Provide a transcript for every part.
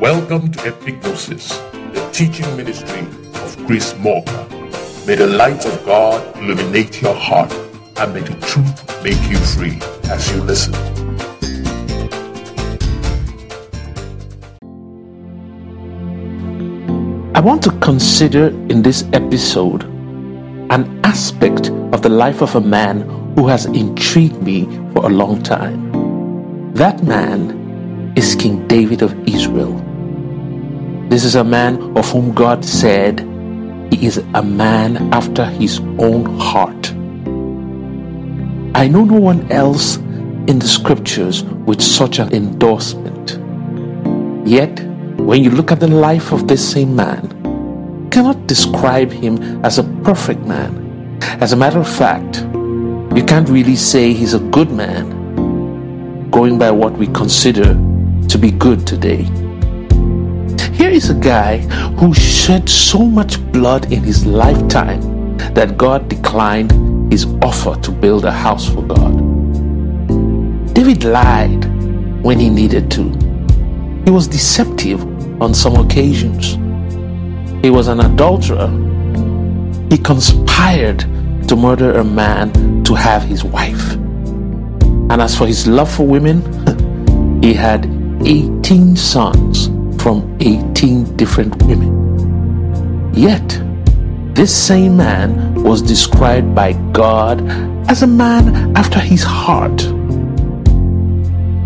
Welcome to Epignosis, the teaching ministry of Chris Morgan. May the light of God illuminate your heart and may the truth make you free as you listen. I want to consider in this episode an aspect of the life of a man who has intrigued me for a long time. That man is King David of Israel. This is a man of whom God said he is a man after his own heart. I know no one else in the scriptures with such an endorsement. Yet, when you look at the life of this same man, you cannot describe him as a perfect man. As a matter of fact, you can't really say he's a good man, going by what we consider to be good today. Here is a guy who shed so much blood in his lifetime that God declined his offer to build a house for God. David lied when he needed to. He was deceptive on some occasions. He was an adulterer. He conspired to murder a man to have his wife. And as for his love for women, he had 18 sons from 18 different women. Yet, this same man was described by God as a man after his heart.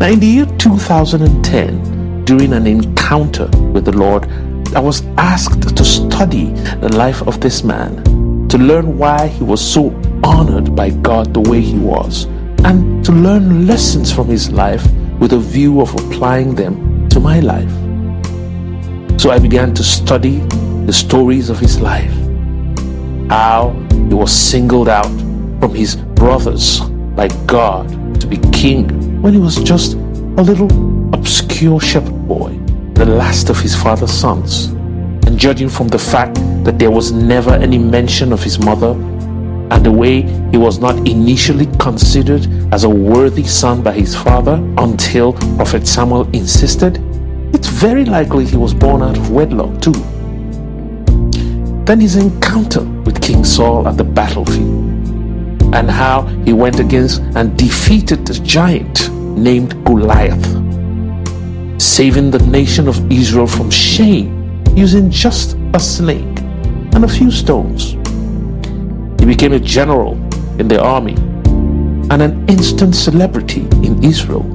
Now, in the year 2010, during an encounter with the Lord, I was asked to study the life of this man to learn why he was so honored by God the way he was, and to learn lessons from his life with a view of applying them to my life. So I began to study the stories of his life, how he was singled out from his brothers by God to be king when he was just a little obscure shepherd boy, the last of his father's sons. And judging from the fact that there was never any mention of his mother and the way he was not initially considered as a worthy son by his father until Prophet Samuel insisted, it's very likely he was born out of wedlock too. Then his encounter with King Saul at the battlefield, and how he went against and defeated the giant named Goliath, saving the nation of Israel from shame using just a snake and a few stones. He became a general in the army and an instant celebrity in Israel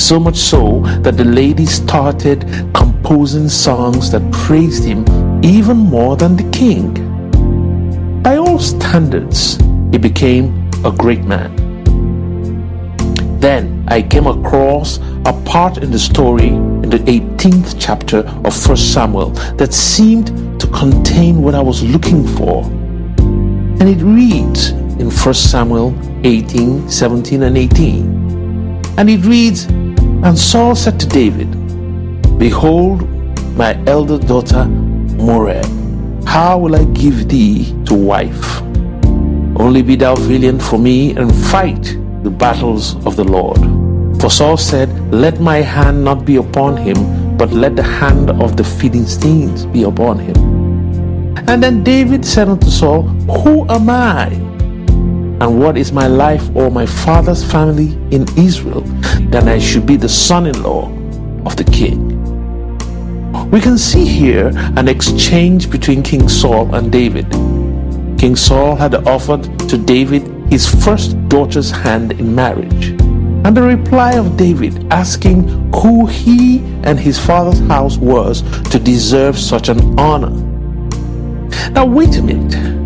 so much so that the ladies started composing songs that praised him even more than the king. By all standards, he became a great man. Then I came across a part in the story in the 18th chapter of 1 Samuel that seemed to contain what I was looking for. And it reads in 1 Samuel 18, 17, and 18. And it reads, and Saul said to David, Behold, my elder daughter Merab, how will I give thee to wife? Only be thou valiant for me and fight the battles of the Lord. For Saul said, Let my hand not be upon him, but let the hand of the Philistines be upon him. And then David said unto Saul, Who am I? And what is my life or my father's family in Israel that I should be the son in law of the king? We can see here an exchange between King Saul and David. King Saul had offered to David his first daughter's hand in marriage, and the reply of David asking who he and his father's house was to deserve such an honor. Now, wait a minute.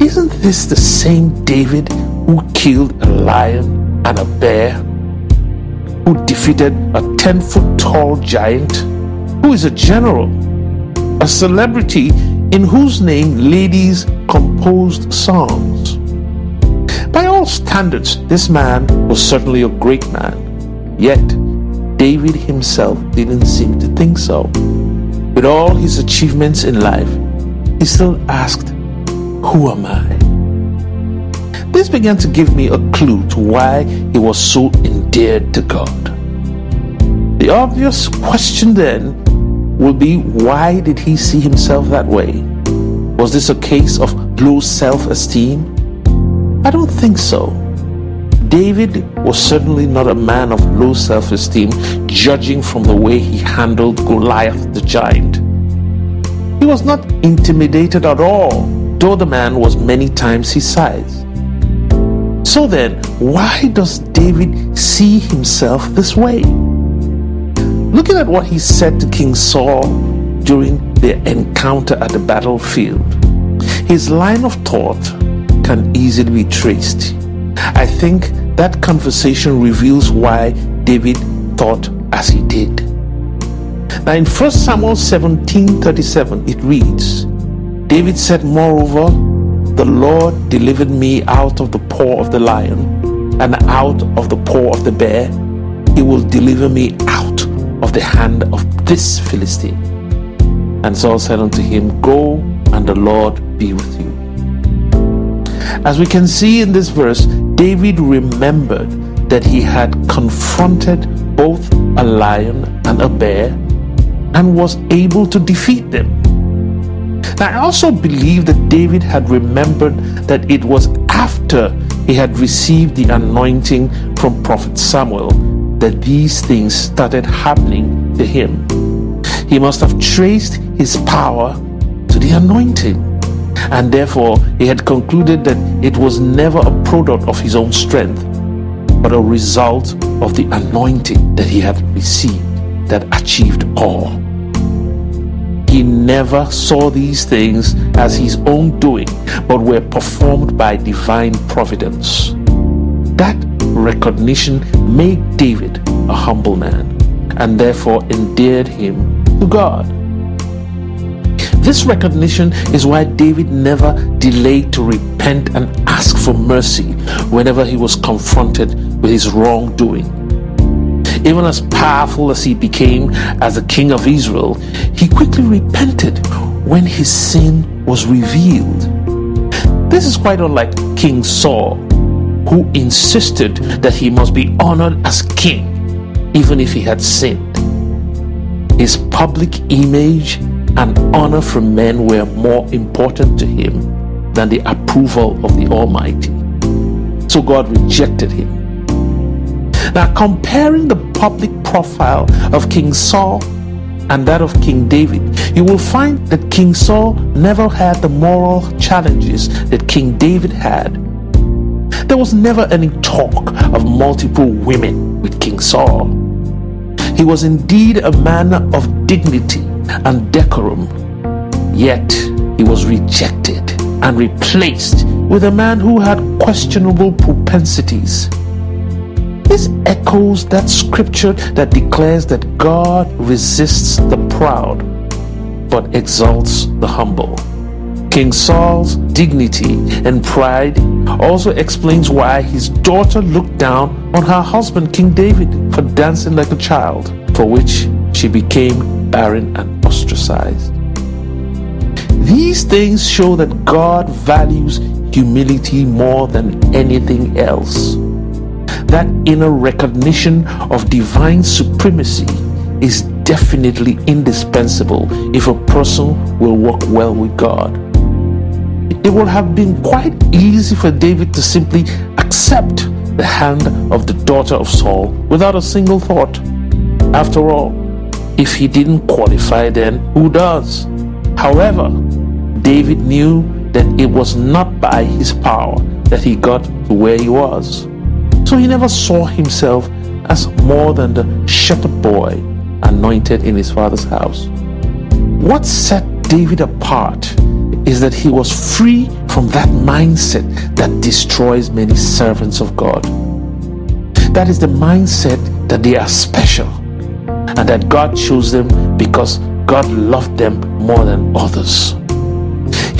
Isn't this the same David who killed a lion and a bear? Who defeated a 10 foot tall giant? Who is a general? A celebrity in whose name ladies composed songs? By all standards, this man was certainly a great man. Yet, David himself didn't seem to think so. With all his achievements in life, he still asked who am I? This began to give me a clue to why he was so endeared to God. The obvious question then will be why did he see himself that way? Was this a case of low self esteem? I don't think so. David was certainly not a man of low self esteem, judging from the way he handled Goliath the giant. He was not intimidated at all, though the man was many times his size. So then, why does David see himself this way? Looking at what he said to King Saul during their encounter at the battlefield, his line of thought can easily be traced. I think that conversation reveals why David thought as he did. Now in 1 Samuel 17:37 it reads, David said, Moreover, the Lord delivered me out of the paw of the lion and out of the paw of the bear. He will deliver me out of the hand of this Philistine. And Saul said unto him, Go, and the Lord be with you. As we can see in this verse, David remembered that he had confronted both a lion and a bear and was able to defeat them. Now, I also believe that David had remembered that it was after he had received the anointing from Prophet Samuel that these things started happening to him. He must have traced his power to the anointing. And therefore, he had concluded that it was never a product of his own strength, but a result of the anointing that he had received that achieved all. He never saw these things as his own doing, but were performed by divine providence. That recognition made David a humble man and therefore endeared him to God. This recognition is why David never delayed to repent and ask for mercy whenever he was confronted with his wrongdoing. Even as powerful as he became as the king of Israel, he quickly repented when his sin was revealed. This is quite unlike King Saul, who insisted that he must be honored as king even if he had sinned. His public image and honor from men were more important to him than the approval of the Almighty. So God rejected him. Now, comparing the public profile of King Saul and that of King David, you will find that King Saul never had the moral challenges that King David had. There was never any talk of multiple women with King Saul. He was indeed a man of dignity and decorum, yet he was rejected and replaced with a man who had questionable propensities. This echoes that scripture that declares that God resists the proud but exalts the humble. King Saul's dignity and pride also explains why his daughter looked down on her husband, King David, for dancing like a child, for which she became barren and ostracized. These things show that God values humility more than anything else. That inner recognition of divine supremacy is definitely indispensable if a person will work well with God it would have been quite easy for David to simply accept the hand of the daughter of Saul without a single thought. After all, if he didn't qualify, then who does? However, David knew that it was not by his power that he got to where he was. So he never saw himself as more than the shepherd boy anointed in his father's house. What set David apart is that he was free from that mindset that destroys many servants of God. That is the mindset that they are special and that God chose them because God loved them more than others.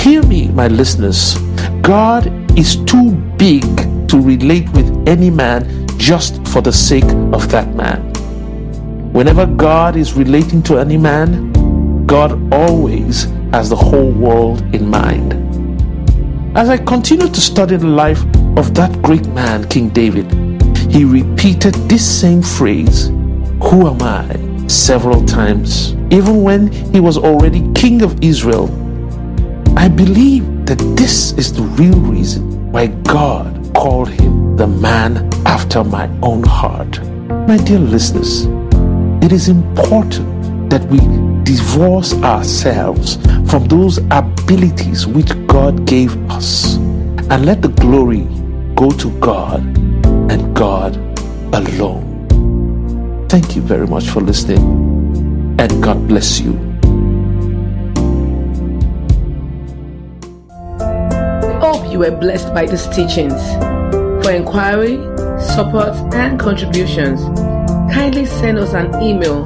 Hear me, my listeners. God is too big to relate with any man just for the sake of that man. Whenever God is relating to any man, God always has the whole world in mind. As I continued to study the life of that great man, King David, he repeated this same phrase Who am I? several times, even when he was already king of Israel. I believe that this is the real reason why God called him the man after my own heart. My dear listeners, it is important that we divorce ourselves from those abilities which God gave us and let the glory go to God and God alone. Thank you very much for listening and God bless you. You were blessed by these teachings. For inquiry, support, and contributions, kindly send us an email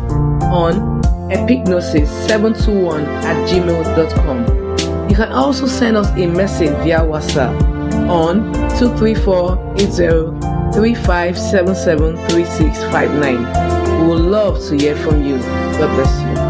on epignosis721 at gmail.com. You can also send us a message via WhatsApp on 234 3577 3659. We would love to hear from you. God bless you.